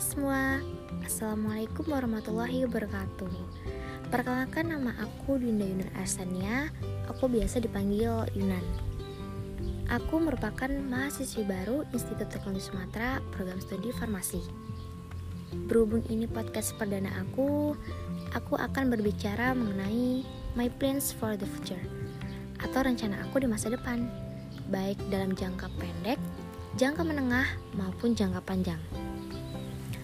semua. Assalamualaikum warahmatullahi wabarakatuh. Perkenalkan nama aku Dinda Yunan Arsania. Aku biasa dipanggil Yunan. Aku merupakan mahasiswi baru Institut Teknologi Sumatera Program Studi Farmasi. Berhubung ini podcast perdana aku Aku akan berbicara mengenai My plans for the future Atau rencana aku di masa depan Baik dalam jangka pendek, jangka menengah, maupun jangka panjang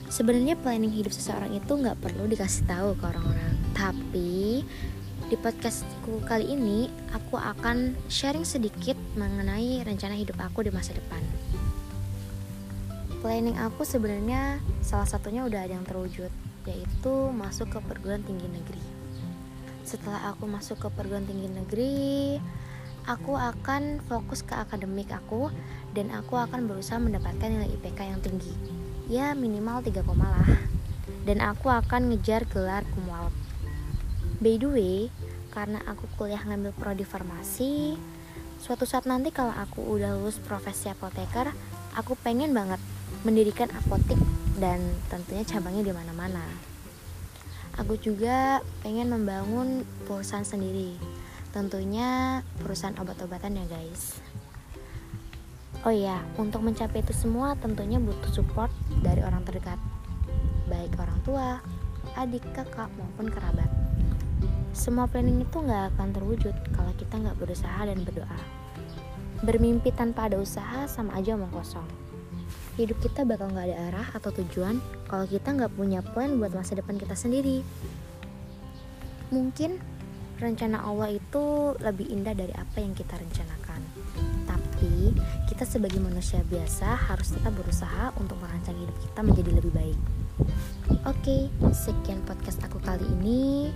Sebenarnya planning hidup seseorang itu nggak perlu dikasih tahu ke orang-orang. Tapi di podcastku kali ini aku akan sharing sedikit mengenai rencana hidup aku di masa depan. Planning aku sebenarnya salah satunya udah ada yang terwujud, yaitu masuk ke perguruan tinggi negeri. Setelah aku masuk ke perguruan tinggi negeri, aku akan fokus ke akademik aku dan aku akan berusaha mendapatkan nilai IPK yang tinggi ya minimal 3 koma lah. Dan aku akan ngejar gelar cum by the way karena aku kuliah ngambil prodi farmasi suatu saat nanti kalau aku udah lulus profesi apoteker aku pengen banget mendirikan apotek dan tentunya cabangnya di mana-mana. Aku juga pengen membangun perusahaan sendiri. Tentunya perusahaan obat-obatan ya guys Oh iya, untuk mencapai itu semua tentunya butuh support dari orang terdekat, baik orang tua, adik, kakak, maupun kerabat. Semua planning itu nggak akan terwujud kalau kita nggak berusaha dan berdoa. Bermimpi tanpa ada usaha sama aja omong kosong. Hidup kita bakal nggak ada arah atau tujuan kalau kita nggak punya plan buat masa depan kita sendiri. Mungkin rencana Allah itu lebih indah dari apa yang kita rencanakan. Tapi kita sebagai manusia biasa harus tetap berusaha untuk merancang hidup kita menjadi lebih baik. Oke, sekian podcast aku kali ini.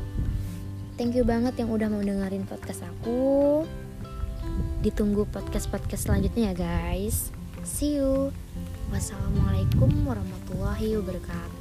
Thank you banget yang udah mau dengerin podcast aku. Ditunggu podcast-podcast selanjutnya ya guys. See you. Wassalamualaikum warahmatullahi wabarakatuh.